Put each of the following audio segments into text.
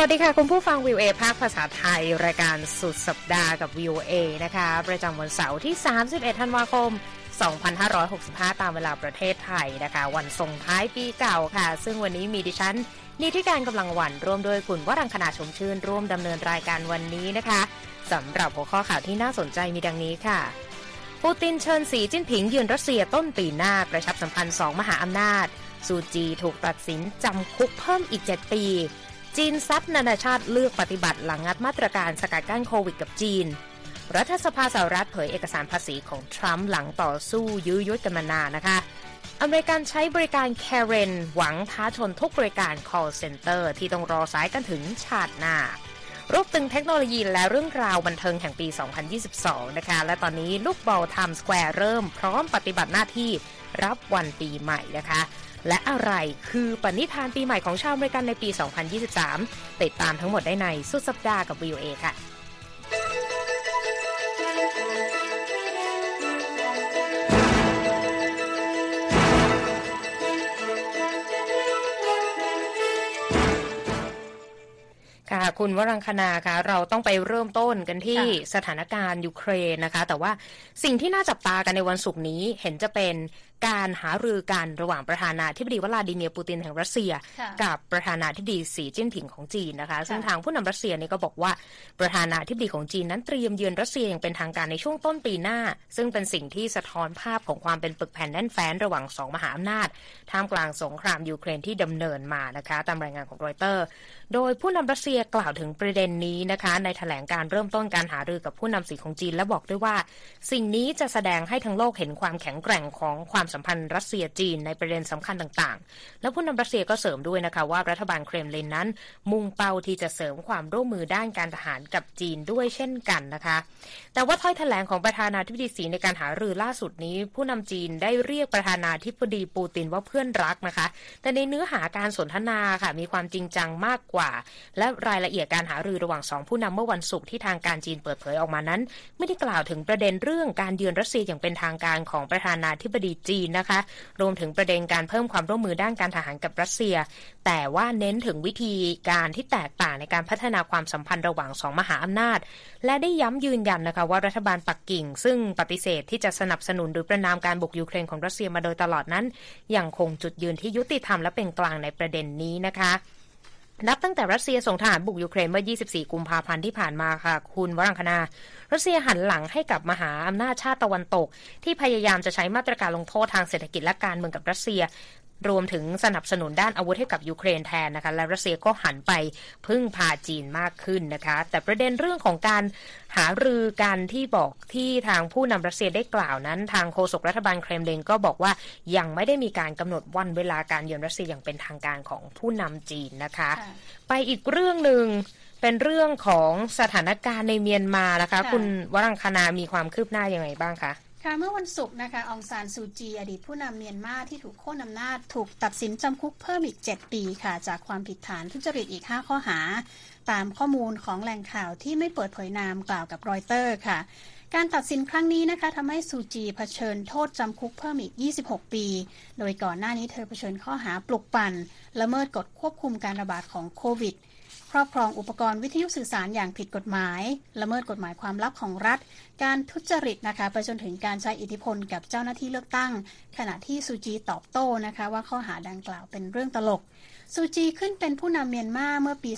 สวัสดีค่ะ คุณผู้ฟังวิวเอภาคภาษาไทย รายการสุดสัปดาห์กับวิวเอนะคะ ประจำวันเสาร์ที่ 31 ธันวาคม 2565 ตามเวลาประเทศไทยนะคะ วันส่งท้ายปีเก่าค่ะ ซึ่งวันนี้มีดิฉันนิติการกำลังวันร่วมโดยคุณวรังคณาชมชื่น ร่วมดำเนินรายการวันนี้นะคะสำหรับหัวข้อข่าวที่น่าสนใจมีดังนี้ค่ะปูตินเชิญสีจิ้นผิงยืนรัสเซียต้นปีหน้ากระชับสัมพันธ์สองมหาอำนาจซูจีถูกตัดสินจำคุกเพิ่มอีก 7 ปี จีนซัดนานาชาติเลือกปฏิบัติหลังงัดมาตรการสกัดกั้นโควิดกับจีน รัฐสภาสหรัฐเผยเอกสารภาษีของทรัมป์หลังต่อสู้ยื้อยุดกันมานานนะคะ อเมริกันใช้บริการแคเรนหวังท้าชนทุกบริการ call center ที่ต้องรอสายกันถึงชาติหน้ารวมถึงเทคโนโลยีและเรื่องราวบันเทิงแห่งปี 2022 นะคะ และตอนนี้ลูกบอลไทม์สแควร์เริ่มพร้อมปฏิบัติหน้าที่รับวันปีใหม่นะคะ และอะไรคือปณิธานปีใหม่ของชาวอเมริกันในปี 2023 ติดตามทั้งหมดได้ในสุดสัปดาห์กับ VOA ค่ะค่ะคุณวรังคณาคะเราต้องไปเริ่มต้นกันที่สถานการณ์ยูเครนนะคะ แต่ว่าสิ่งที่น่าจับตากันในวันศุกร์นี้เห็นจะเป็น การหารือกันระหว่างประธานาธิบดีวลาดิเมียร์ปูตินแห่งรัสเซีย กับประธานาธิบดีสีจิ้นผิงของจีนนะคะ ซึ่งทางผู้นำรัสเซียนี่ก็บอกว่าประธานาธิบดีของจีนนั้นเตรียมเยือนรัสเซียอย่างเป็นทางการในช่วงต้นปีหน้า ซึ่งเป็นสิ่งที่สะท้อนภาพของความเป็นปึกแผ่นแน่นแฟ้นระหว่างสองมหาอำนาจ ท่ามกลางสงครามยูเครนที่ดำเนินมานะคะ ตามรายงานของรอยเตอร์ โดยผู้นำรัสเซียกล่าวถึงประเด็นนี้นะคะ ในแถลงการเริ่มต้นการหารือกับผู้นำสีของจีนและบอกด้วยว่า สิ่งนี้จะแสดงให้ทั้งโลกเห็นความแข็งแกร่งของความสัมพันธ์รัสเซียจีนในประเด็นสำคัญต่างๆ และผู้นำรัสเซียก็เสริมด้วยนะคะว่ารัฐบาลเครมลินนั้น มุ่งเป้าที่จะเสริมความร่วมมือด้านการทหารกับจีนด้วยเช่นกันนะคะ แต่ว่าถ้อยแถลงของประธานาธิบดีสีในการหารือล่าสุดนี้ ผู้นำจีนได้เรียกประธานาธิบดีปูตินว่าเพื่อนรักนะคะ แต่ในเนื้อหาการสนทนาค่ะมีความจริงจังมากกว่า และรายละเอียดการหารือระหว่างสองผู้นำเมื่อวันศุกร์ที่ทางการจีนเปิดเผยออกมานั้น ไม่ได้กล่าวถึงประเด็นเรื่องการเยือนรัสเซียอย่างเป็นทางการของประธานาธิบดีจีนนะคะ รวมถึงประเด็นการเพิ่มความร่วมมือด้านการทหารกับรัสเซีย แต่ว่าเน้นถึงวิธีการที่แตกต่างในการพัฒนาความสัมพันธ์ระหว่างสองมหาอำนาจ และได้ย้ำยืนยันนะคะว่ารัฐบาลปักกิ่ง ซึ่งปฏิเสธที่จะสนับสนุนหรือประนามการบุกยูเครนของรัสเซียมาโดยตลอดนั้นยังคงจุดยืนที่ยุติธรรมและเป็นกลางในประเด็นนี้นะคะ นับตั้งแต่รัสเซียส่งทหารบุกยูเครนเมื่อ 24 กุมภาพันธ์ที่ผ่านมาค่ะ คุณวรังคณา รัสเซียหันหลังให้กับมหาอำนาจชาติตะวันตก ที่พยายามจะใช้มาตรการลงโทษทางเศรษฐกิจและการเมืองกับรัสเซีย รวมถึงสนับสนุนด้านอาวุธให้กับยูเครนแทนนะคะ และรัสเซียก็หันไปพึ่งพาจีนมากขึ้นนะคะ แต่ประเด็นเรื่องของการหารือกันที่บอกที่ทางผู้นำรัสเซียได้กล่าวนั้น ทางโฆษกรัฐบาลเครมลินก็บอกว่ายังไม่ได้มีการกำหนดวันเวลาการเยือนรัสเซียอย่างเป็นทางการของผู้นำจีนนะคะ ไปอีกเรื่องหนึ่งเป็นเรื่องของสถานการณ์ในเมียนมานะคะ คุณวรังคณามีความคืบหน้ายังไงบ้างคะ ค่ะเมื่อวันศุกร์นะคะองซานซูจีอดีตผู้นำเมียนมาที่ถูกโค่นอำนาจถูกตัดสินจำคุกเพิ่มอีก 7 ปีค่ะ จากความผิดฐานทุจริตอีก 5 ข้อหา ตามข้อมูลของแหล่งข่าวที่ไม่เปิดเผยนามกล่าวกับรอยเตอร์ค่ะ การตัดสินครั้งนี้นะคะทำให้ซูจีเผชิญโทษจำคุกเพิ่มอีก 26 ปี โดยก่อนหน้านี้เธอเผชิญข้อหาปลุกปั่นละเมิดกฎควบคุมการระบาดของโควิด ครอบครองอุปกรณ์วิทยุสื่อสารอย่างผิดกฎหมาย ละเมิดกฎหมายความลับของรัฐ การทุจริตนะคะไปจนถึงการใช้อิทธิพลกับเจ้าหน้าที่เลือกตั้ง ขณะที่ซูจีตอบโต้นะคะว่าข้อหาดังกล่าวเป็นเรื่องตลก ซูจีขึ้นเป็นผู้นำเมียนมาเมื่อปี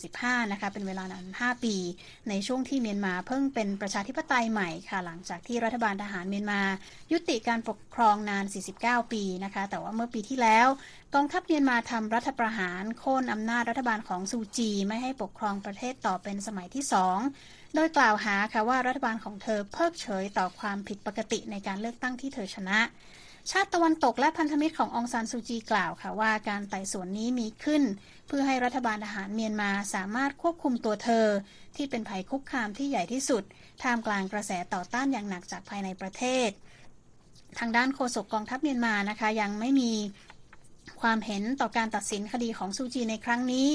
2015 นะคะ เป็นเวลานาน 5 ปี ในช่วงที่เมียนมาเพิ่งเป็นประชาธิปไตยใหม่ค่ะ หลังจากที่รัฐบาลทหารเมียนมา ยุติการปกครองนาน 49 ปีนะคะ แต่ว่าเมื่อปีที่แล้วกองทัพเมียนมาทำรัฐประหารโค่นอำนาจรัฐบาลของซูจี ไม่ให้ปกครองประเทศต่อเป็นสมัยที่สองโดยกล่าวหาค่ะว่ารัฐบาลของเธอเพิกเฉยต่อความผิดปกติในการเลือกตั้งที่เธอชนะ ชาติตะวันตกและพันธมิตรขององซานซูจีกล่าวค่ะว่าการไต่สวนนี้มีขึ้น เพื่อให้รัฐบาลทหารเมียนมาสามารถควบคุมตัวเธอ ที่เป็นภัยคุกคามที่ใหญ่ที่สุด ท่ามกลางกระแสต่อต้านอย่างหนักจากภายในประเทศ ทางด้านโฆษกกองทัพเมียนมานะคะยังไม่มีความเห็นต่อการตัดสินคดีของซูจีในครั้งนี้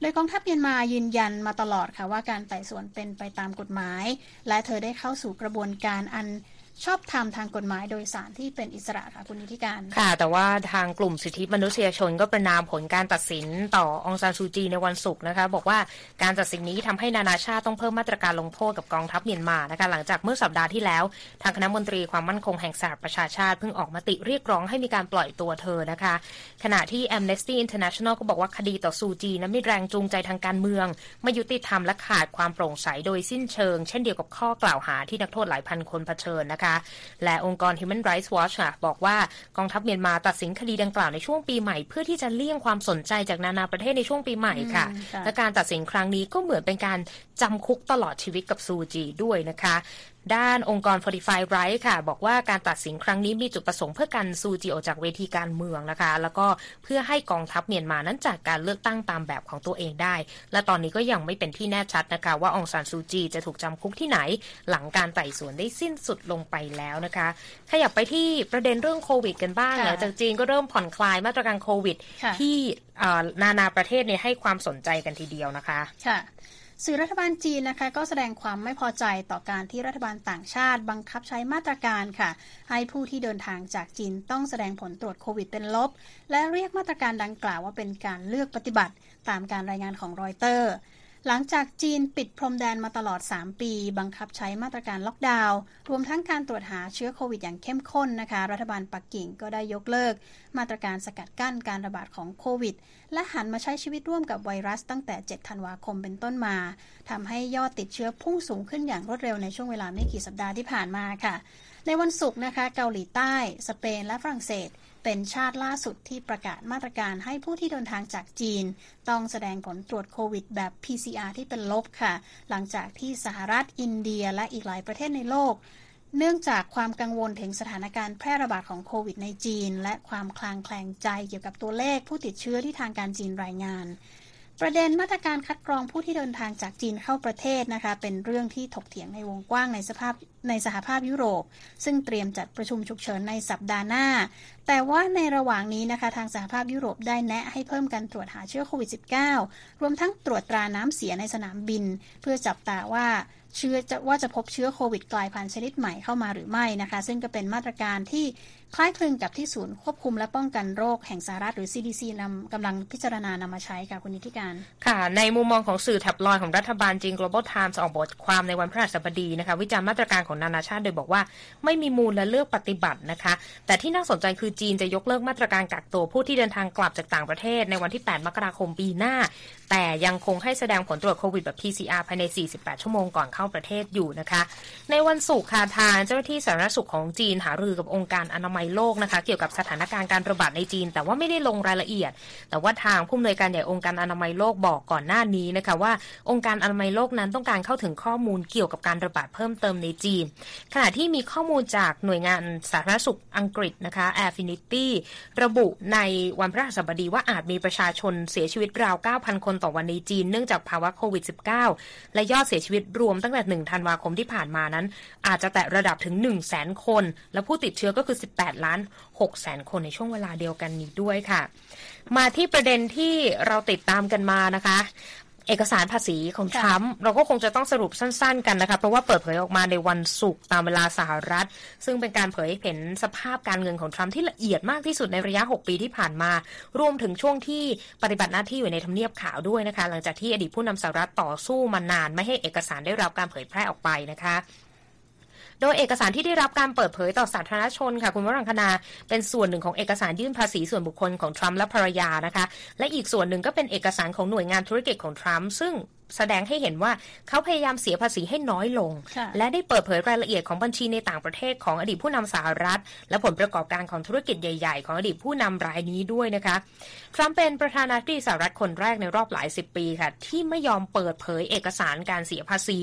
โดยกองทัพเมียนมายืนยันมาตลอดค่ะว่าการไต่สวนเป็นไปตามกฎหมาย และเธอได้เข้าสู่กระบวนการอัน ชอบธรรมทางกฎหมายโดยสารที่เป็นอิสระค่ะคุณนิติการ ค่ะ แต่ว่าทางกลุ่มสิทธิมนุษยชนก็ประนามผลการตัดสินต่อองซานซูจีในวันศุกร์นะคะ บอกว่าการตัดสินนี้ทำให้นานาชาติต้องเพิ่มมาตรการลงโทษกับกองทัพเมียนมานะคะหลังจากเมื่อสัปดาห์ที่แล้ว ทางคณะมนตรีความมั่นคงแห่งสหประชาชาติเพิ่งออกมาติเรียกร้องให้มีการปล่อยตัวเธอนะคะ ขณะที่ Amnesty International ก็บอกว่าคดีต่อซูจีนั้นมีแรงจูงใจทางการเมืองไม่ยุติธรรมและขาดความโปร่งใสโดยสิ้นเชิง เช่นเดียวกับข้อกล่าวหาที่นักโทษหลายพันคนเผชิญนะคะและองค์กร Human Rights Watch ค่ะบอกว่ากองทัพเมียนมาตัดสินคดีดังกล่าวในช่วงปีใหม่ เพื่อที่จะเลี่ยงความสนใจจากนานาประเทศในช่วงปีใหม่ค่ะอืมค่ะและการตัดสินครั้งนี้ก็เหมือนเป็นการจำคุกตลอดชีวิตกับซูจีด้วยนะคะ ด้านองค์กร Fortify Right ค่ะ บอกว่าการตัดสินครั้งนี้มีจุดประสงค์เพื่อกันซูจีออกจากเวทีการเมืองนะคะ แล้วก็เพื่อให้กองทัพเมียนมานั้นจากการเลือกตั้งตามแบบของตัวเองได้ และตอนนี้ก็ยังไม่เป็นที่แน่ชัดนะคะ ว่าองซานซูจีจะถูกจำคุกที่ไหน หลังการไต่สวนได้สิ้นสุดลงไปแล้วนะคะ ขยับไปที่ประเด็นเรื่องโควิด กันบ้างค่ะหลังจากจีนก็เริ่มผ่อนคลายมาตรการโควิดค่ะที่เอ่อนานาประเทศเนี่ยให้ความสนใจกันทีเดียวนะคะค่ะ สื่อรัฐบาลจีนนะคะก็แสดงความไม่พอใจต่อการที่รัฐบาลต่างชาติบังคับใช้มาตรการค่ะ ให้ผู้ที่เดินทางจากจีนต้องแสดงผลตรวจโควิดเป็นลบ และเรียกมาตรการดังกล่าวว่าเป็นการเลือกปฏิบัติตามการรายงานของรอยเตอร์ หลังจากจีนปิดพรมแดนมาตลอด 3 ปี บังคับใช้มาตรการล็อกดาวน์รวมทั้งการตรวจหาเชื้อโควิดอย่างเข้มข้นนะคะ รัฐบาลปักกิ่งก็ได้ยกเลิก มาตรการสกัดกั้นการระบาดของโควิด และหันมาใช้ชีวิตร่วมกับไวรัสตั้งแต่ 7 ธันวาคมเป็นต้นมาทำให้ยอดติดเชื้อพุ่งสูงขึ้นอย่างรวดเร็วในช่วงเวลาไม่กี่สัปดาห์ที่ผ่านมาค่ะ ในวันศุกร์นะคะ เกาหลีใต้ สเปนและฝรั่งเศส เป็นชาติล่าสุดที่ประกาศมาตรการให้ผู้ที่เดินทางจากจีน ต้องแสดงผลตรวจโควิดแบบ PCR ที่เป็นลบค่ะ หลังจากที่สหรัฐอินเดียและอีกหลายประเทศในโลก เนื่องจากความกังวลถึงสถานการณ์แพร่ระบาดของโควิดในจีน และความคลางแคลงใจเกี่ยวกับตัวเลขผู้ติดเชื้อที่ทางการจีนรายงานประเด็นมาตรการคัดกรองผู้ที่เดินทางจากจีนเข้าประเทศนะคะ เป็นเรื่องที่ถกเถียงในวงกว้างในสภาพในสหภาพยุโรป ซึ่งเตรียมจัดประชุมฉุกเฉินในสัปดาห์หน้า แต่ว่าในระหว่างนี้นะคะทางสหภาพยุโรปได้แนะให้เพิ่มการตรวจหาเชื้อโควิด -19 รวมทั้งตรวจตราน้ำเสียในสนามบิน เพื่อจับตาว่าเชื้อจะว่าจะพบเชื้อโควิดกลายพันธุ์ชนิดใหม่เข้ามาหรือไม่นะคะ ซึ่งก็เป็นมาตรการที่คล้ายคลึงกับที่ศูนย์ควบคุมและป้องกันโรคแห่งสหรัฐหรือ CDC นำกำลังพิจารณานำมาใช้ค่ะคุณนิติการ ค่ะ ในมุมมองของสื่อแท็บลอยของรัฐบาลจีน Global Times ออกบทความในวันพฤหัสบดีนะคะ วิจารณ์มาตรการของนานาชาติโดยบอกว่าไม่มีมูลและเลือกปฏิบัตินะคะ แต่ที่น่าสนใจคือจีนจะยกเลิกมาตรการกักตัวผู้ที่เดินทางกลับจากต่างประเทศในวันที่ 8 มกราคมปีหน้า แต่ยังคงให้แสดงผลตรวจโควิดแบบ PCR ภายใน 48 ชั่วโมงก่อนเข้าประเทศอยู่นะคะ ในวันศุกร์ค่ะทางเจ้าหน้าที่สาธารณสุขของจีนหารือกับองค์การอนามัยโลกนะคะ เกี่ยวกับสถานการณ์การระบาดในจีน แต่ว่าไม่ได้ลงรายละเอียด แต่ว่าทางผู้อำนวยการใหญ่องค์การอนามัยโลกบอกก่อนหน้านี้นะคะว่าองค์การอนามัยโลกนั้นต้องการเข้าถึงข้อมูลเกี่ยวกับการระบาดเพิ่มเติมในจีนขณะที่มีข้อมูลจากหน่วยงานสาธารณสุขอังกฤษนะคะ Affinity ระบุในวันพฤหัสบดีว่าอาจมีประชาชนเสียชีวิตราว 9,000 คนต่อวันในจีนเนื่องจากภาวะโควิด -19 และยอดเสียชีวิตรวมตั้งแต่ 1 ธันวาคมที่ผ่านมานั้น อาจจะแตะระดับถึง 1 0 0 0 0แสนคน และผู้ติดเชื้อก็คือ 18 ล้าน6แสนคนในช่วงเวลาเดียวกันนี้ด้วยค่ะ มาที่ประเด็นที่เราติดตามกันมานะคะ เอกสารภาษีของทรัมป์เราก็คงจะต้องสรุปสั้น ๆ กันนะคะเพราะว่าเปิดเผยออกมาในวันศุกร์ตามเวลาสหรัฐ ซึ่งเป็นการเผยเห็นสภาพการเงินของทรัมป์ที่ละเอียดมากที่สุดในระยะ 6 ปีที่ผ่านมา รวมถึงช่วงที่ปฏิบัติหน้าที่อยู่ในทำเนียบขาวด้วยนะคะ หลังจากที่อดีตผู้นำสหรัฐต่อสู้มานานไม่ให้เอกสารได้รับการเผยแพร่ออกไปนะคะ โดยเอกสารที่ได้รับการเปิดเผยต่อสาธารณชนค่ะคุณวรังคณาเป็นส่วนหนึ่งของเอกสารยื่นภาษีส่วนบุคคลของทรัมป์และภรรยานะคะ และอีกส่วนหนึ่งก็เป็นเอกสารของหน่วยงานธุรกิจของทรัมป์ซึ่ง แสดงให้เห็นว่าเขาพยายามเสียภาษีให้น้อยลงค่ะและได้เปิดเผยรายละเอียดของบัญชีในต่างประเทศของอดีตผู้นำสหรัฐ และผลประกอบการของธุรกิจใหญ่ ๆ ของอดีตผู้นำรายนี้ด้วยนะคะทรัมป์เป็นประธานาธิบดีสหรัฐคนแรกในรอบหลายสิบปีค่ะ ที่ไม่ยอมเปิดเผยเอกสารการเสียภาษี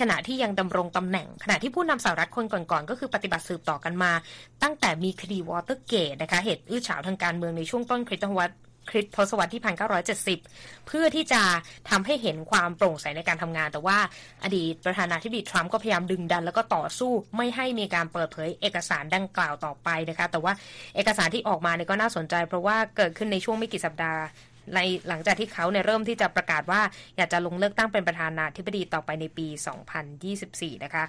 ขณะที่ยังดำรงตำแหน่ง ขณะที่ผู้นำสหรัฐคนก่อนๆก็คือปฏิบัติสืบต่อกันมา ตั้งแต่มีคดีวอเตอร์เกตนะคะเหตุอื้อฉาวทางการเมืองในช่วงต้นคริสตศตวรรษ คริสตศวรรษที่ 1970 เพื่อที่จะทำให้เห็นความโปร่งใสในการทำงาน แต่ว่าอดีตประธานาธิบดีทรัมป์ก็พยายามดึงดัน แล้วก็ต่อสู้ไม่ให้มีการเปิดเผยเอกสารดังกล่าวต่อไปนะคะ แต่ว่าเอกสารที่ออกมาเนี่ยก็น่าสนใจ เพราะว่าเกิดขึ้นในช่วงไม่กี่สัปดาห์ ในหลังจากที่เขาเนี่ยเริ่มที่จะประกาศว่าอยากจะลงเลือกตั้งเป็นประธานาธิบดีต่อไปในปี 2024 นะคะ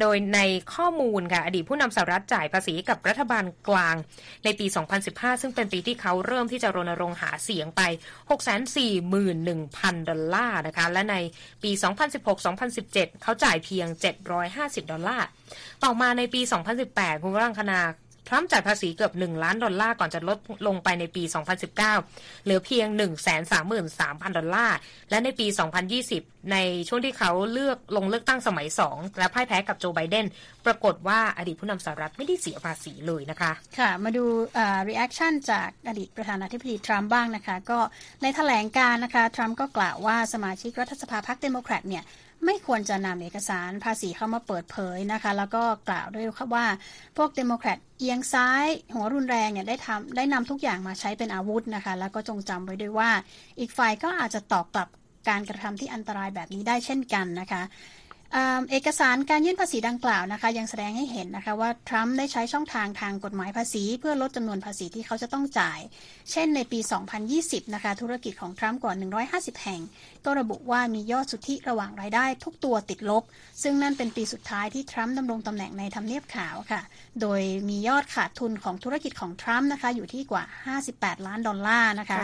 โดยในข้อมูลค่ะอดีตผู้นำสหรัฐจ่ายภาษีกับรัฐบาลกลางในปี 2015 ซึ่งเป็นปีที่เขาเริ่มที่จะรณรงค์หาเสียงไป 641,000 ดอลลาร์นะคะ และในปี 2016-2017 เขาจ่ายเพียง 750 ดอลลาร์ ต่อมาในปี 2018 คุณวรังคณา ทรัมป์จ่ายภาษีเกือบ 1 ล้านดอลลาร์ก่อนจะลดลงไปในปี 2019 เหลือเพียง 133,000 ดอลลาร์ และในปี 2020 ในช่วงที่เขาเลือกลงเลือกตั้งสมัย 2 และพ่ายแพ้กับโจไบเดน ปรากฏว่าอดีตผู้นำสหรัฐไม่ได้เสียภาษีเลยนะคะ ค่ะ มาดู reaction จากอดีตประธานาธิบดีทรัมป์บ้างนะคะ ก็ในแถลงการณ์นะคะ ทรัมป์ก็กล่าวว่าสมาชิกรัฐสภาพรรคเดโมแครตเนี่ย ไม่ควรจะนำเอกสารภาษีเข้ามาเปิดเผยนะคะ แล้วก็กล่าวด้วยว่าพวกเดโมแครตเอียงซ้าย หัวรุนแรงเนี่ยได้ทำได้นำทุกอย่างมาใช้เป็นอาวุธนะคะ แล้วก็จงจำไว้ด้วยว่า อีกฝ่ายก็อาจจะตอบกลับการกระทำที่อันตรายแบบนี้ได้เช่นกันนะคะ เอกสารการยื่นภาษีดังกล่าวนะคะ ยังแสดงให้เห็นนะคะว่า ทรัมป์ได้ใช้ช่องทางทางกฎหมายภาษี เพื่อลดจำนวนภาษีที่เขาจะต้องจ่าย เช่นในปี 2020 นะคะ ธุรกิจของทรัมป์กว่า 150 แห่ง ก็ระบุว่ามียอดสุทธิระหว่างรายได้ทุกตัวติดลบ ซึ่งนั่นเป็นปีสุดท้ายที่ทรัมป์ดำรงตำแหน่งในทำเนียบขาวค่ะ โดยมียอดขาดทุนของธุรกิจของทรัมป์นะคะอยู่ที่กว่า 58 ล้านดอลลาร์นะคะ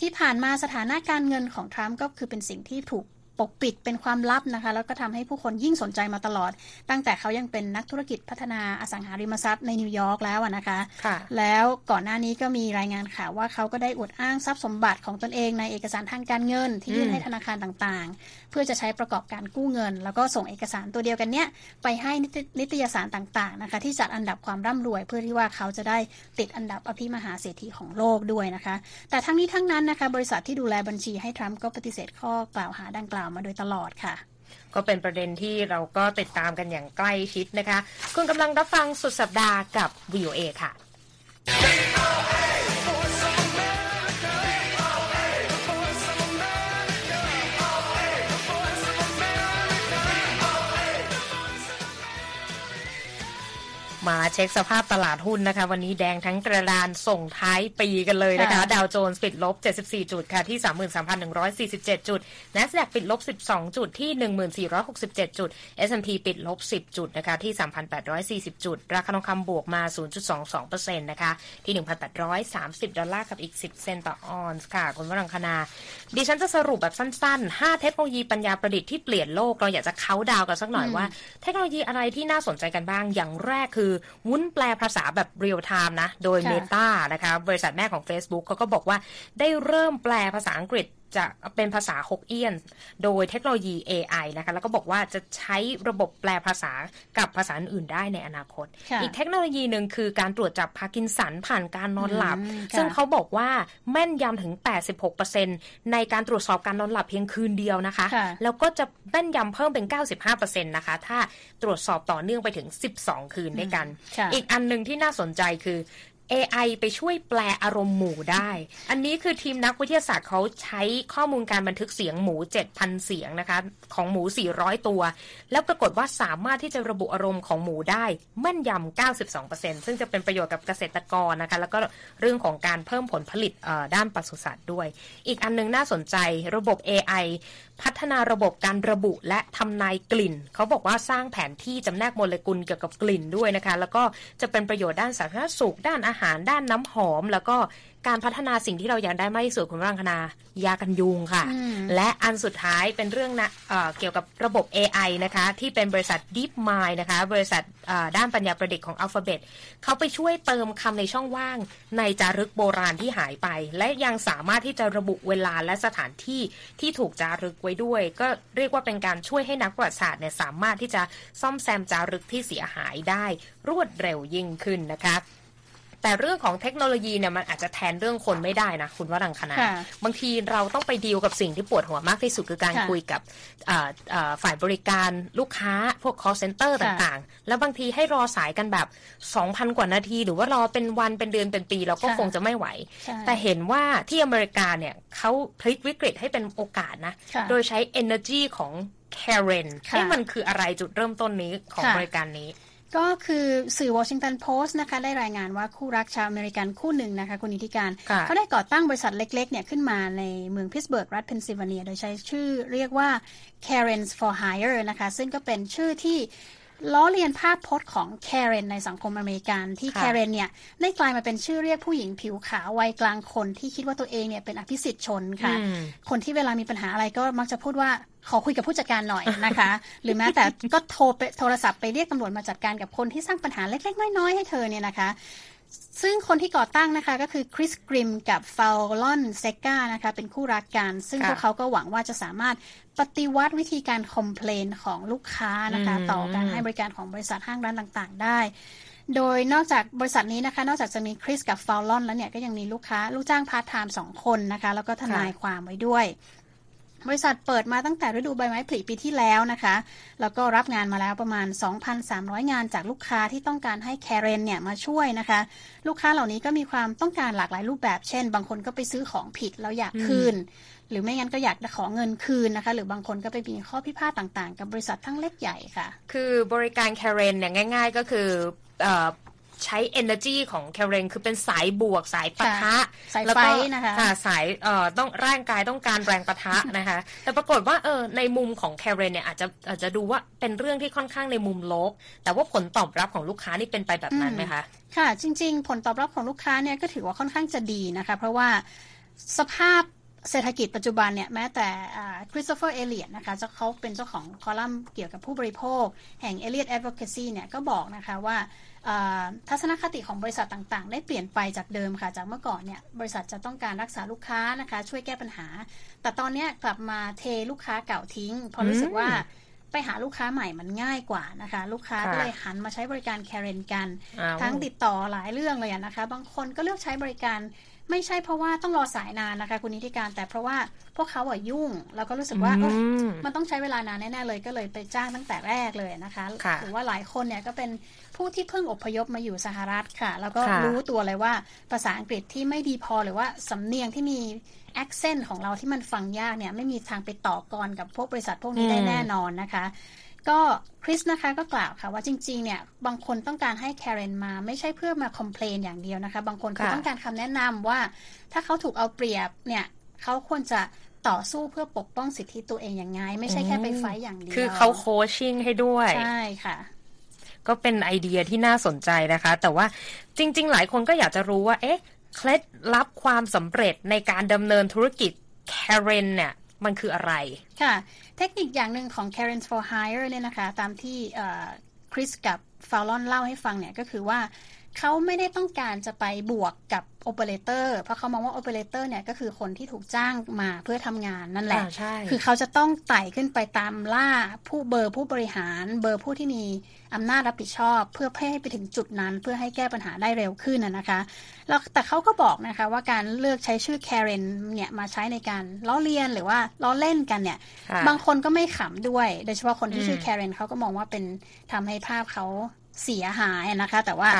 ที่ผ่านมาสถานะการเงินของทรัมป์ก็คือเป็นสิ่งที่ถูก ปกปิดเป็นความลับนะคะ แล้วก็ทำให้ผู้คนยิ่งสนใจมาตลอด ตั้งแต่เขายังเป็นนักธุรกิจพัฒนาอสังหาริมทรัพย์ในนิวยอร์กแล้วนะคะคะแล้วก่อนหน้านี้ก็มีรายงานข่าวว่าเขาก็ได้อวดอ้างทรัพย์สมบัติของตนเองในเอกสารทางการเงิน ที่ยื่นให้ธนาคารต่างๆ เพื่อจะใช้ประกอบการกู้เงิน แล้วก็ส่งเอกสารตัวเดียวกันเนี้ยไปให้นิตยสารต่างๆนะคะ ที่จัดอันดับความร่ำรวย เพื่อที่ว่าเขาจะได้ติดอันดับอภิมหาเศรษฐีของโลกด้วยนะคะ แต่ทั้งนี้ทั้งนั้นนะคะบริษัทที่ดูแลบัญชีให้ทรัมป์ก็ปฏิเสธข้อกล่าวหาดังกล่าวมาโดยตลอดค่ะก็เป็นประเด็นที่เราก็ติดตามกันอย่างใกล้ชิดนะคะ คุณกำลังรับฟังสุดสัปดาห์กับ VOA ค่ะ มา เช็คสภาพตลาดหุ้นนะคะ วันนี้แดงทั้งกระดานส่งท้ายปีกันเลยนะคะ ดาวโจนส์ปิดลบ 74 จุดค่ะที่ 33,147 จุด NASDAQ ปิดลบ 12 จุดที่ 1467 จุด S&P ปิดลบ 10 จุดนะคะที่ 3,840 จุด ราคาทองคำบวกมา 0.22%นะคะที่ 1,830 ดอลลาร์กับอีก 10 เซนต์ต่อออนซ์ค่ะ คุณวรังคณา ดิฉันจะสรุปแบบสั้น ๆ 5 เทคโนโลยีปัญญาประดิษฐ์ที่เปลี่ยนโลกเราอยากจะเค้าดาวกันสักหน่อยว่า เทคโนโลยีอะไรที่น่าสนใจกันบ้างอย่างแรกคือวุ้นแปลภาษาแบบ real-time นะ โดย Meta นะคะ บริษัทแม่ของ Facebook เขาก็บอกว่าได้เริ่มแปลภาษาอังกฤษ จะเป็นภาษาฮกเอี้ยน โดยเทคโนโลยี AI นะคะแล้วก็บอกว่าจะใช้ระบบแปลภาษากับภาษาอื่นได้ในอนาคต อีกเทคโนโลยีหนึ่งคือการตรวจจับพาร์กินสันผ่านการนอนหลับ ซึ่งเขาบอกว่าแม่นยำถึง 86%ในการตรวจสอบการนอนหลับเพียงคืนเดียวนะคะ แล้วก็จะแม่นยำเพิ่มเป็น 95%นะคะ ถ้าตรวจสอบต่อเนื่องไปถึง 12 คืนด้วยกัน อีกอันหนึ่งที่น่าสนใจคือ AI ไปช่วยแปลอารมณ์หมูได้ อันนี้คือทีมนักวิทยาศาสตร์เขาใช้ข้อมูลการบันทึกเสียงหมู 7,000 เสียงนะคะ ของหมู 400 ตัว แล้วปรากฏว่าสามารถที่จะระบุอารมณ์ของหมูได้แม่นยำ 92%ซึ่งจะเป็นประโยชน์กับเกษตรกรนะคะ แล้วก็เรื่องของการเพิ่มผลผลิตด้านปศุสัตว์ด้วย อีกอันนึงน่าสนใจระบบ AI พัฒนาระบบการระบุและทำนายกลิ่น เขาบอกว่าสร้างแผนที่จำแนกโมเลกุลเกี่ยวกับกลิ่นด้วยนะคะ แล้วก็จะเป็นประโยชน์ด้านสาธารณสุข ด้านอาหาร ด้านน้ำหอม แล้วก็ การพัฒนาสิ่งที่เราอยากได้มากที่สุดคุณร่างคณายากันยุงค่ะ และอันสุดท้ายเป็นเรื่องนะเเกี่ยวกับระบบ AI นะคะ ที่เป็นบริษัท DeepMind นะคะ บริษัทด้านปัญญาประดิษฐ์ของ Alphabet เขาไปช่วยเติมคำในช่องว่าง ในจารึกโบราณที่หายไป และยังสามารถที่จะระบุเวลาและสถานที่ที่ถูกจารึกไว้ด้วย ก็เรียกว่าเป็นการช่วยให้นักประวัติศาสตร์เนี่ยสามารถที่จะซ่อมแซมจารึกที่เสียหายได้รวดเร็วยิ่งขึ้นนะคะ แต่เรื่องของเทคโนโลยีเนี่ยมันอาจจะแทนเรื่องคนไม่ได้นะ คุณว่าดังคณะบางทีเราต้องไปดีลกับสิ่งที่ปวดหัวมากที่สุดคือการคุยกับฝ่ายบริการลูกค้าพวก call center ต่างๆ แล้วบางทีให้รอสายกันแบบ 2,000 กว่านาที หรือว่ารอเป็นวันเป็นเดือนเป็นปีเราก็คงจะไม่ไหว แต่เห็นว่าที่อเมริกาเนี่ยเขาพลิกวิกฤตให้เป็นโอกาสนะ โดยใช้ energy ของ Karen ที่มันคืออะไรจุดเริ่มต้นนี้ของบริการนี้ ก็คือสื่อวอชิงตันโพสต์นะคะได้รายงานว่าคู่รักชาวอเมริกันคู่หนึ่งนะคะคุณนิติการ เขาได้ก่อตั้งบริษัทเล็กๆเนี่ยขึ้นมาในเมืองพิสเบิร์กรัฐเพนซิลเวเนีย โดยใช้ชื่อเรียกว่า Karens for Hire นะคะ ซึ่งก็เป็นชื่อที่ ล้อเลียนภาพพจน์ของแคเรนในสังคมอเมริกันที่แคเรนเนี่ยได้กลายมาเป็นชื่อเรียกผู้หญิงผิวขาววัยกลางคนที่คิดว่าตัวเองเนี่ยเป็นอภิสิทธิ์ชนค่ะ คนที่เวลามีปัญหาอะไรก็มักจะพูดว่าขอคุยกับผู้จัดการหน่อยนะคะ หรือแม้แต่ก็โทรไปโทรศัพท์ไปเรียกตำรวจมาจัดการกับคนที่สร้างปัญหาเล็กๆน้อยๆให้เธอเนี่ยนะคะซึ่งคนที่ก่อตั้งนะคะก็คือคริสกริมกับฟาวลอนเซกานะคะเป็นคู่รักกัน ซึ่งพวกเขาก็หวังว่าจะสามารถ ปฏิวัติวิธีการ complain ของลูกค้านะคะต่อการให้บริการของบริษัทห้างร้านต่างๆ ได้โดยนอกจากบริษัทนี้นะคะ นอกจากจะมีคริสกับฟาวลอนแล้วเนี่ยก็ยังมีลูกค้า ลูกจ้างพาร์ทไทม์สองคนนะคะ แล้วก็ทนายความไว้ด้วย บริษัทเปิดมาตั้งแต่ฤดูใบไม้ผลิปีที่แล้วนะคะ แล้วก็รับงานมาแล้วประมาณ 2,300 งานจากลูกค้าที่ต้องการให้แคเรนเนี่ยมาช่วยนะคะ ลูกค้าเหล่านี้ก็มีความต้องการหลากหลายรูปแบบ เช่น บางคนก็ไปซื้อของผิดแล้วอยากคืน หรือไม่งั้นก็อยากขอเงินคืนนะคะ หรือบางคนก็ไปมีข้อพิพาทต่างๆ กับบริษัททั้งเล็กใหญ่ค่ะ คือบริการแคเรนเนี่ยง่าย ๆ ก็คือ ใช้ energy ของแคเรนคือเป็นสายบวกสายปะทะสาย fight นะคะสายเอ่อต้องร่างกายต้องการแรงปะทะนะคะ แต่ปรากฏว่าเออในมุมของแคเรนเนี่ยอาจจะอาจจะดูว่าเป็นเรื่องที่ค่อนข้างในมุมลบ แต่ว่าผลตอบรับของลูกค้านี่เป็นไปแบบนั้นไหมคะค่ะ จริง ๆ ผลตอบรับของลูกค้าเนี่ยก็ถือว่าค่อนข้างจะดีนะคะ เพราะว่าสภาพ เศรษฐกิจปัจจุบันเนี่ยแม้แต่คริสโตเฟอร์เอเลียตนะคะเขาเป็นเจ้าของคอลัมน์เกี่ยวกับผู้บริโภค แห่ง Elliot Advocacy เนี่ยก็บอกนะคะว่าทัศนคติของบริษัทต่างๆ ได้เปลี่ยนไปจากเดิมค่ะ จากเมื่อก่อนเนี่ยบริษัทจะต้องการรักษาลูกค้านะคะ ช่วยแก้ปัญหา แต่ตอนนี้กลับมาเทลูกค้าเก่าทิ้งเพราะรู้สึกว่าไปหาลูกค้าใหม่มันง่ายกว่านะคะ ลูกค้าก็เลยหันมาใช้บริการแคเรนกัน ทั้งติดต่อหลายเรื่องเลยนะคะ บางคนก็เลือกใช้บริการ ไม่ใช่เพราะว่าต้องรอสายนานนะคะ คุณนิติการแต่เพราะว่าพวกเขาอะยุ่ง แล้วก็รู้สึกว่ามันต้องใช้เวลานานแน่ๆเลยก็เลยไปจ้างตั้งแต่แรกเลยนะคะหรือว่าหลายคนเนี่ยก็เป็นผู้ที่เพิ่งอพยพมาอยู่สหรัฐค่ะ แล้วก็รู้ตัวเลยว่าภาษาอังกฤษที่ไม่ดีพอหรือว่าสำเนียงที่มี accent ของเราที่มันฟังยากเนี่ยไม่มีทางไปต่อกรกับพวกบริษัทพวกนี้ได้แน่นอนนะคะ ก็คริสนะคะก็กล่าวค่ะว่าจริงๆเนี่ยบางคนต้องการให้แคเรนมาไม่ใช่เพื่อมาคอมเพลนอย่างเดียวนะคะ บางคนเขาต้องการคำแนะนำว่า ถ้าเขาถูกเอาเปรียบเนี่ยเขาควรจะต่อสู้เพื่อปกป้องสิทธิตัวเองอย่างไง ไม่ใช่แค่ไปไฟอย่างเดียว คือเขาโคชชิ่งให้ด้วย ใช่ค่ะ ก็เป็นไอเดียที่น่าสนใจนะคะ แต่ว่าจริง ๆ หลายคนก็อยากจะรู้ว่า เอ๊ะเคล็ดลับความสำเร็จในการดำเนินธุรกิจแคเรนเนี่ย มันคืออะไร ค่ะ เทคนิคอย่างหนึ่งของ Karen for Hire เนี่ยนะคะ ตามที่คริสกับฟาวลอนเล่าให้ฟังเนี่ยก็คือว่า เขาไม่ได้ต้องการจะไปบวกกับโอเปอเรเตอร์เพราะเขามองว่าโอเปอเรเตอร์เนี่ยก็คือคนที่ถูกจ้างมาเพื่อทำงานนั่นแหละ คือเขาจะต้องไต่ขึ้นไปตามล่าผู้เบอร์ผู้บริหารเบอร์ผู้ที่มีอำนาจรับผิดชอบ เพื่อให้ไปถึงจุดนั้น เพื่อให้แก้ปัญหาได้เร็วขึ้นนะคะแล้วแต่เขาก็บอกนะคะว่าการเลือกใช้ชื่อแคเรนเนี่ยมาใช้ในการล้อเลียนหรือว่าล้อเล่นกันเนี่ย บางคนก็ไม่ขำด้วย โดยเฉพาะคนที่ชื่อแคเรนเขาก็มองว่าเป็นทำให้ภาพเขา เสียหายนะคะ แต่ว่า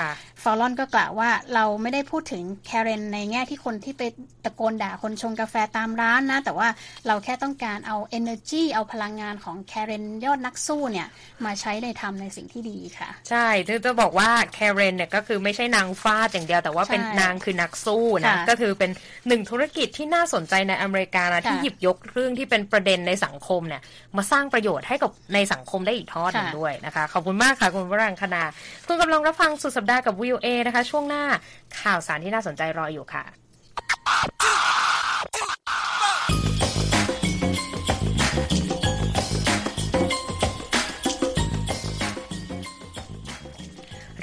ฟอลลอนก็กล่าวว่าเราไม่ได้พูดถึงแคเรนในแง่ที่คนที่ไปตะโกนด่าคนชงกาแฟตามร้านนะ แต่ว่าเราแค่ต้องการเอา energy เอาพลังงานของแคเรนยอดนักสู้เนี่ย มาใช้ในทำในสิ่งที่ดีค่ะ ใช่คือจะบอกว่าแคเรนเนี่ยก็คือไม่ใช่นางฟาดอย่างเดียวแต่ว่าเป็นนางคือนักสู้นะก็คือเป็นหนึ่งธุรกิจที่น่าสนใจในอเมริกานะที่หยิบยกเรื่องที่เป็นประเด็นในสังคมเนี่ยมาสร้างประโยชน์ให้กับในสังคมได้อีกทอดหนึ่งด้วยนะคะขอบคุณมากค่ะคุณวรังคณาคุณกำลังรับฟังสุดสัปดาห์กับวิวเอนะคะ ช่วงหน้าข่าวสารที่น่าสนใจรออยู่ค่ะ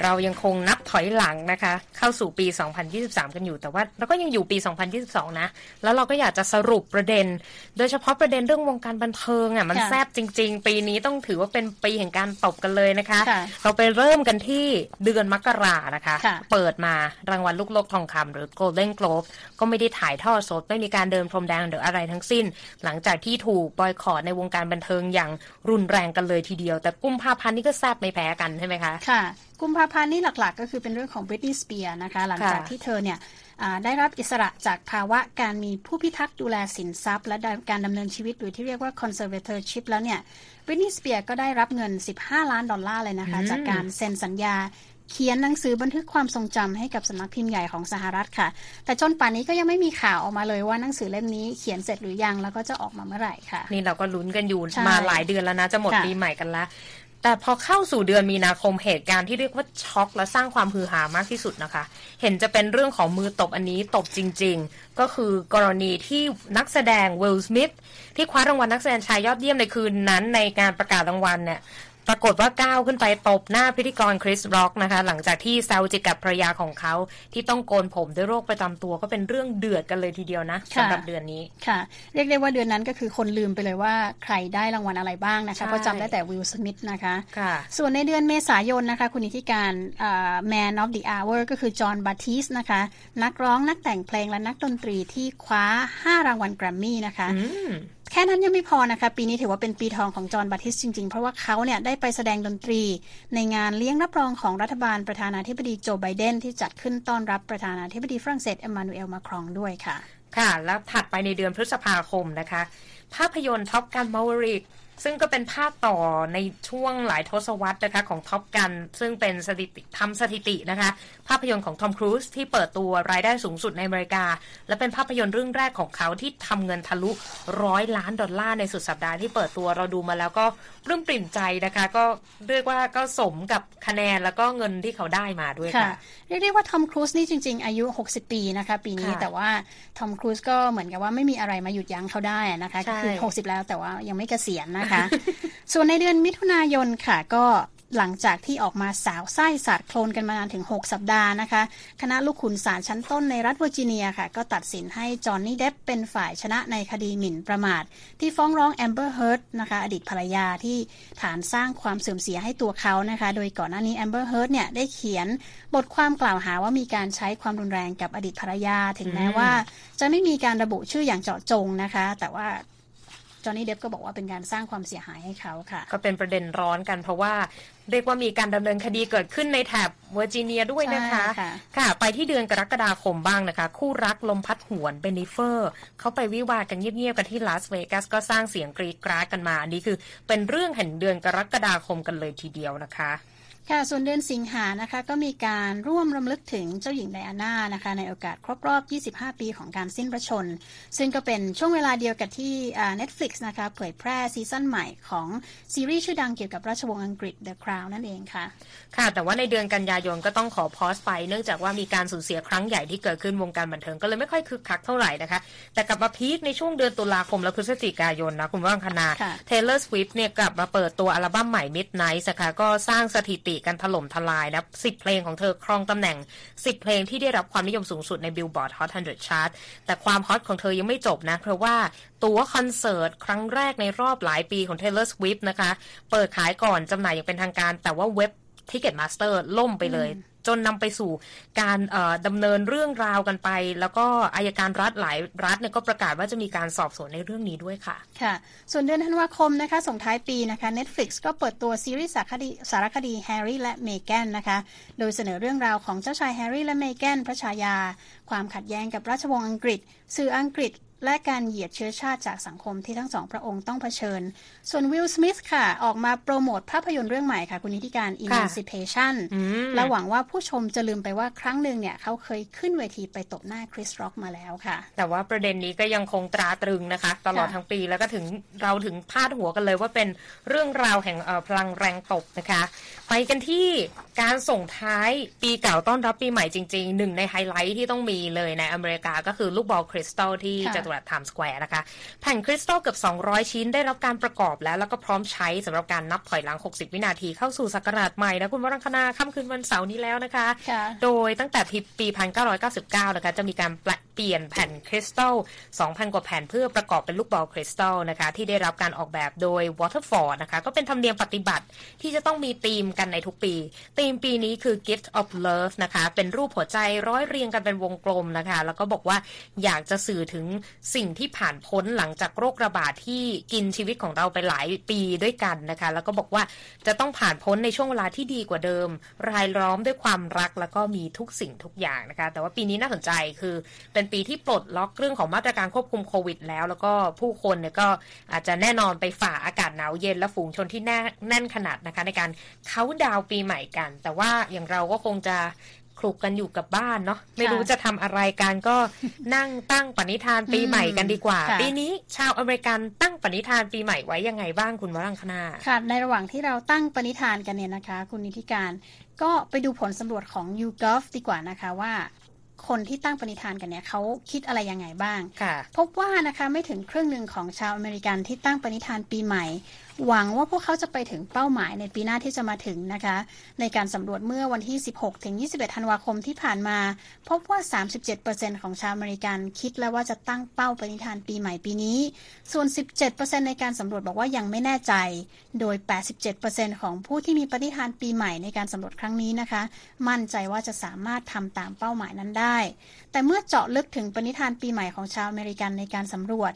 เรายังคงนับถอยหลังนะคะ เข้าสู่ปี 2023 กันอยู่แต่ว่าเราก็ยังอยู่ปี 2022 นะ แล้วเราก็อยากจะสรุปประเด็น โดยเฉพาะประเด็นเรื่องวงการบันเทิงอะมันแซบจริง ๆ ปีนี้ต้องถือว่าเป็นปีแห่งการตบกันเลยนะคะ เราไปเริ่มกันที่เดือนมกรานะคะ เปิดมารางวัลลูกโลกทองคำหรือ Golden Globe ก็ไม่ได้ถ่ายทอดสดไม่มีการเดินพรมแดงหรืออะไรทั้งสิ้น หลังจากที่ถูกบอยคอรในวงการบันเทิงอย่างรุนแรงกันเลยทีเดียว แต่กุมภาพันธ์นี่ก็แซบไม่แพ้กันใช่ไหมคะค่ะ กุมภาพันธ์นี่หลักๆ ก็คือเป็นเรื่องของ Britney Spears นะคะ หลังจากที่เธอเนี่ยได้รับอิสระจากภาวะการมีผู้พิทักษ์ดูแลสินทรัพย์ และการดำเนินชีวิตหรือที่เรียกว่า conservatorship แล้วเนี่ย Britney Spears ก็ได้รับเงิน 15 ล้านดอลลาร์เลยนะคะ จากการเซ็นสัญญาเขียนหนังสือบันทึกความทรงจำให้กับสำนักพิมพ์ใหญ่ของสหรัฐค่ะ แต่จนป่านนี้ก็ยังไม่มีข่าวออกมาเลยว่าหนังสือเล่มนี้เขียนเสร็จหรือยังแล้วก็จะออกมาเมื่อไหร่ค่ะ นี่เราก็ลุ้นกันอยู่มาหลายเดือนแล้วนะ จะหมดปีใหม่กันแล้ว แต่พอเข้าสู่เดือนมีนาคมเหตุการณ์ที่เรียกว่าช็อกและสร้างความฮือฮามากที่สุดนะคะ เห็นจะเป็นเรื่องของมือตบอันนี้ตบจริง ๆ ก็คือกรณีที่นักแสดงเวลสมิธที่คว้ารางวัลนักแสดงชายยอดเยี่ยมในคืนนั้นในการประกาศรางวัลเนี่ย ปรากฏว่าก้าวขึ้นไปตบหน้าพิธีกรคริสร็อกนะคะ หลังจากที่แซวจิกกับภรรยาของเขาที่ต้องโกนผมด้วยโรคประจำตัวก็เป็นเรื่องเดือดกันเลยทีเดียวนะสำหรับเดือนนี้ค่ะ เรียกได้ว่าเดือนนั้นก็คือคนลืมไปเลยว่าใครได้รางวัลอะไรบ้างนะคะเพราะจำได้แต่วิลสมิธนะคะค่ะ ส่วนในเดือนเมษายนนะคะ คุณนิติการ Man of the Hour ก็คือจอห์นบาติสนะคะ นักร้องนักแต่งเพลงและนักดนตรีที่คว้า 5 รางวัลแกรมมี่นะคะแค่นั้นยังไม่พอนะคะ ปีนี้ถือว่าเป็นปีทองของจอห์นบัติสจริง ๆ เพราะว่าเขาเนี่ยได้ไปแสดงดนตรี ในงานเลี้ยงรับรองของรัฐบาลประธานาธิบดีโจไบเดนที่จัดขึ้นต้อนรับประธานาธิบดีฝรั่งเศสเอมมานูเอลมาครองด้วยค่ะ ค่ะ แล้วถัดไปในเดือนพฤษภาคมนะคะ ภาพยนตร์ท็อปกันมาวริก ซึ่งก็เป็นภาคต่อในช่วงหลายทศวรรษนะคะของท็อปกัน ซึ่งเป็นสถิติทำสถิตินะคะ ภาพยนตร์ของทอมครูซที่เปิดตัวรายได้สูงสุดในอเมริกา และเป็นภาพยนตร์เรื่องแรกของเขาที่ทำเงินทะลุร้อยล้านดอลลาร์ในสุดสัปดาห์ที่เปิดตัวเราดูมาแล้วก็ปลื้มปริ่มใจนะคะ ก็เรียกว่าก็สมกับคะแนนแล้วก็เงินที่เขาได้มาด้วยค่ะ เรียกได้ว่าทอมครูซนี่จริง ๆ อายุ 60 ปีนะคะ ปีนี้แต่ว่าทอมครูซก็เหมือนกับว่าไม่มีอะไรมาหยุดยั้งเขาได้นะคะคือ 60 แล้วแต่ว่ายังไม่เกษียณนะคะ ส่วนในเดือนมิถุนายนค่ะก็หลังจากที่ออกมาสาวไส้สาดโคลนกันมานานถึง 6 สัปดาห์นะคะ คณะลูกขุนศาลชั้นต้นในรัฐเวอร์จิเนียค่ะ ก็ตัดสินให้จอห์นนี่เดปป์เป็นฝ่ายชนะในคดีหมิ่นประมาท ที่ฟ้องร้องแอมเบอร์เฮิร์ดนะคะ อดีตภรรยาที่ฐานสร้างความเสื่อมเสียให้ตัวเขานะคะ โดยก่อนหน้านี้แอมเบอร์เฮิร์ดเนี่ยได้เขียนบทความกล่าวหาว่ามีการใช้ความรุนแรงกับอดีตภรรยา ถึงแม้ว่า จะไม่มีการระบุชื่ออย่างเจาะจงนะคะ แต่ว่าจ อห์นนี่เดปป์ก็บอกว่าเป็นการสร้างความเสียหายให้เขาค่ะ ก็เป็นประเด็นร้อนกันเพราะว่าเรียกว่ามีการดำเนินคดีเกิดขึ้นในแถบเวอร์จิเนียด้วยนะคะค่ะไปที่เดือนกรกฎาคมบ้างนะคะ คู่รักลมพัดหวนเบนิเฟอร์ เขาไปวิวาห์กันเงียบๆกันที่ลาสเวกัสก็สร้างเสียงกรี๊ดกร๊าดกันมา อันนี้คือเป็นเรื่องแห่งเดือนกรกฎาคมกันเลยทีเดียวนะคะ ค่ะส่วนเดือนสิงหานะคะก็มีการร่วมรำลึกถึงเจ้าหญิงไดอาน่านะคะในโอกาสครบรอบ 25 ปีของการสิ้นพระชน ซึ่งก็เป็นช่วงเวลาเดียวกับที่ Netflix นะคะเผยแพร่ซีซั่นใหม่ของซีรีส์ชื่อดังเกี่ยวกับราชวงศ์อังกฤษ The Crown นั่นเองค่ะ ค่ะ แต่ว่าในเดือนกันยายนก็ต้องขอพอสไป เนื่องจากว่ามีการสูญเสียครั้งใหญ่ที่เกิดขึ้นวงการบันเทิงก็เลยไม่ค่อยคึกคักเท่าไหร่นะคะ แต่กลับมาพีคในช่วงเดือนตุลาคมและพฤศจิกายนนะคุณว่างคณา Taylor Swift เนี่ยกลับมาเปิดตัวอัลบั้มใหม่ Midnight นะคะก็สร้างสถิติกันถล่มทลายายนะสิบเพลงของเธอครองตำแหน่งสิบเพลงที่ได้รับความนิยมสูงสุดใน Billboard Hot 100 Chart แต่ความฮอตของเธอยังไม่จบนะ เพราะว่าตั๋วคอนเสิร์ตครั้งแรกในรอบหลายปีของ Taylor Swift นะคะ เปิดขายก่อนจำหน่ายอย่างเป็นทางการ แต่ว่าเว็บ Ticketmaster ล่มไปเลย จนนำไปสู่การดำเนินเรื่องราวกันไป แล้วก็อายการรัฐหลายรัฐเนี่ยก็ประกาศว่าจะมีการสอบสวนในเรื่องนี้ด้วยค่ะ ค่ะ ส่วนเดือนธันวาคมนะคะ ส่งท้ายปีนะคะ Netflix ก็เปิดตัวซีรีส์สารคดีสารคดีแฮร์รี่และเมแกนนะคะ โดยเสนอเรื่องราวของเจ้าชายแฮร์รี่และเมแกนพระชายา ความขัดแย้งกับราชวงศ์อังกฤษ สื่ออังกฤษ และการเหยียดเชื้อชาติจากสังคมที่ทั้งสองพระองค์ต้องเผชิญ ส่วนวิลสมิธค่ะ ออกมาโปรโมทภาพยนตร์เรื่องใหม่ค่ะ คุณนิติการ Emancipation และหวังว่าผู้ชมจะลืมไปว่าครั้งหนึ่งเนี่ย เขาเคยขึ้นเวทีไปตบหน้าคริสร็อกมาแล้วค่ะ แต่ว่าประเด็นนี้ก็ยังคงตราตรึงนะคะ ตลอดทั้งปีแล้วก็ถึงเราถึงพาดหัวกันเลยว่าเป็นเรื่องราวแห่งพลังแรงตบนะคะ ไปกันที่การส่งท้ายปีเก่าต้อนรับปีใหม่จริงๆหนึ่งในไฮไลท์ที่ต้องมีเลยในอเมริกาก็คือลูกบอลคริสตัลที่จัตุรัสไทม์สแควร์นะคะ แผ่นคริสตัลเกือบ 200 ชิ้นได้รับการประกอบแล้ว แล้วก็พร้อมใช้สำหรับการนับถอยหลัง 60 วินาทีเข้าสู่ศักราชใหม่นะคุณวรังคณาค่ำคืนวันเสาร์นี้แล้วนะคะ โดยตั้งแต่ปี 1999 นะคะ จะมีการเปลี่ยนแผ่นคริสตัล 2,000 กว่าแผ่นเพื่อประกอบเป็นลูกบอลคริสตัลนะคะ ที่ได้รับการออกแบบโดย Waterford นะคะ ก็เป็นธรรมเนียมปฏิบัติที่จะต้องมีธีมกันในทุกปี ธีมปีนี้คือ Gift of Love นะคะ เป็นรูปหัวใจร้อยเรียงกันเป็นวงกลมนะคะ แล้วก็บอกว่าอยากจะสื่อถึงสิ่งที่ผ่านพ้นหลังจากโรคระบาดที่กินชีวิตของเราไปหลายปีด้วยกันนะคะ แล้วก็บอกว่าจะต้องผ่านพ้นในช่วงเวลาที่ดีกว่าเดิม รายล้อมด้วยความรักแล้วก็มีทุกสิ่งทุกอย่างนะคะ แต่ว่าปีนี้น่าสนใจคือเป็นปีที่ปลดล็อกเรื่องของมาตรการควบคุมโควิด แล้ว แล้วก็ผู้คนเนี่ยก็อาจจะแน่นอนไปฝ่าอากาศหนาวเย็นและฝูงชนที่แน่แน่นขนาดนะคะ ในการเขาดาวปีใหม่กัน แต่ว่าอย่างเราก็คงจะ คลุกกันอยู่กับบ้านเนาะไม่รู้จะทำอะไรกันก็นั่งตั้งปณิธานปีใหม่กันดีกว่า ปีนี้ชาวอเมริกันตั้งปณิธานปีใหม่ไว้ยังไงบ้างคุณวรังคณาค่ะ ในระหว่างที่เราตั้งปณิธานกันเนี่ยนะคะ คุณนิติการก็ไปดูผลสำรวจของ YouGov ดีกว่านะคะว่าคนที่ตั้งปณิธานกันเนี่ยเขาคิดอะไรยังไงบ้าง พบว่านะคะไม่ถึงครึ่งหนึ่งของชาวอเมริกันที่ตั้งปณิธานปีใหม่ หวังว่าพวกเขาจะไปถึงเป้าหมายในปีหน้าที่จะมาถึงนะคะ ในการสำรวจเมื่อวันที่ 16 ถึง 21 ธันวาคมที่ผ่านมา พบว่า 37%ของชาวอเมริกันคิดแล้วว่าจะตั้งเป้าปณิธานปีใหม่ปีนี้ ส่วน 17%ในการสำรวจบอกว่ายังไม่แน่ใจ โดย 87%ของผู้ที่มีปณิธานปีใหม่ในการสำรวจครั้งนี้นะคะ มั่นใจว่าจะสามารถทำตามเป้าหมายนั้นได้ แต่เมื่อเจาะลึกถึงปณิธานปีใหม่ของชาวอเมริกันในการสำรวจ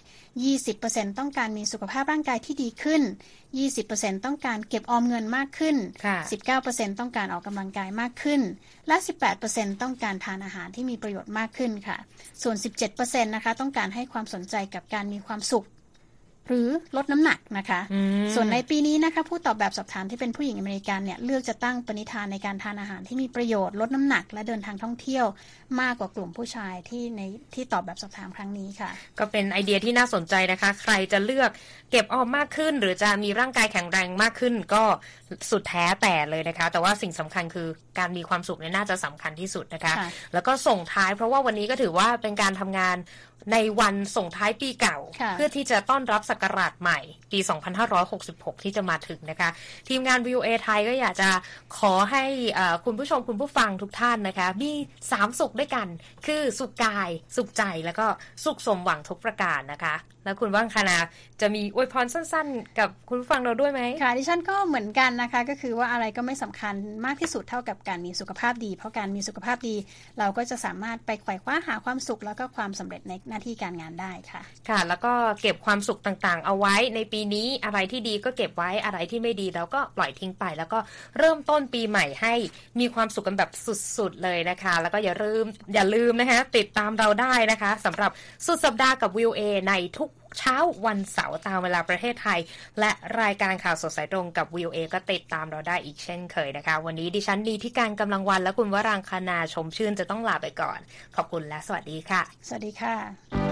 20%ต้องการมีสุขภาพร่างกายที่ดีขึ้น20%ต้องการเก็บออมเงินมากขึ้น 19%ต้องการออกกำลังกายมากขึ้น และ 18%ต้องการทานอาหารที่มีประโยชน์มากขึ้นค่ะ ส่วน 17%นะคะ ต้องการให้ความสนใจกับการมีความสุข หรือลดน้ำหนักนะคะ ส่วนในปีนี้นะคะผู้ตอบแบบสอบถามที่เป็นผู้หญิงอเมริกันเนี่ยเลือกจะตั้งปณิธานในการทานอาหารที่มีประโยชน์ลดน้ำหนัก และเดินทางท่องเที่ยวมากกว่ากลุ่มผู้ชายที่ในที่ตอบแบบสอบถามครั้งนี้ค่ะ ก็เป็นไอเดียที่น่าสนใจนะคะ ใครจะเลือกเก็บออมมากขึ้น หรือจะมีร่างกายแข็งแรงมากขึ้นก็สุดแท้แต่เลยนะคะ แต่ว่าสิ่งสำคัญคือการมีความสุขเนี่ยน่าจะสำคัญที่สุดนะคะ แล้วก็ส่งท้ายเพราะว่าวันนี้ก็ถือว่าเป็นการทำงาน ในวันส่งท้ายปีเก่า เพื่อที่จะต้อนรับศักราชใหม่ ปี 2566 ที่จะมาถึงนะคะ ทีมงาน VOA ไทยก็อยากจะขอให้คุณผู้ชมคุณผู้ฟังทุกท่านนะคะ มีสามสุขด้วยกัน คือสุขกาย สุขใจแล้วก็สุขสมหวังทุกประการนะคะ แล้วคุณว่างคณาจะมีอวยพรสั้นๆ กับคุณผู้ฟังเราด้วยไหมค่ะดิฉันก็เหมือนกันนะคะ ก็คือว่าอะไรก็ไม่สำคัญมากที่สุดเท่ากับการมีสุขภาพดี เพราะการมีสุขภาพดี เราก็จะสามารถไปไขว่คว้าหาความสุขแล้วก็ความสำเร็จในหน้าที่การงานได้ค่ะ ค่ะ แล้วก็เก็บความสุขต่างๆ เอาไว้ในปีนี้อะไรที่ดีก็เก็บไว้อะไรที่ไม่ดีเราก็ปล่อยทิ้งไป แล้วก็เริ่มต้นปีใหม่ให้มีความสุขกันแบบสุดๆเลยนะคะ แล้วก็อย่าลืมอย่าลืมนะคะติดตามเราได้นะคะสำหรับสุดสัปดาห์กับวิวเอในทุกเช้าวันเสาร์ตามเวลาประเทศไทย และรายการข่าวสดสายตรงกับวิวเอก็ติดตามเราได้อีกเช่นเคยนะคะ วันนี้ดิฉันดีที่การกำลังวันและคุณวรังคณาชมชื่นจะต้องลาไปก่อน ขอบคุณและสวัสดีค่ะ สวัสดีค่ะ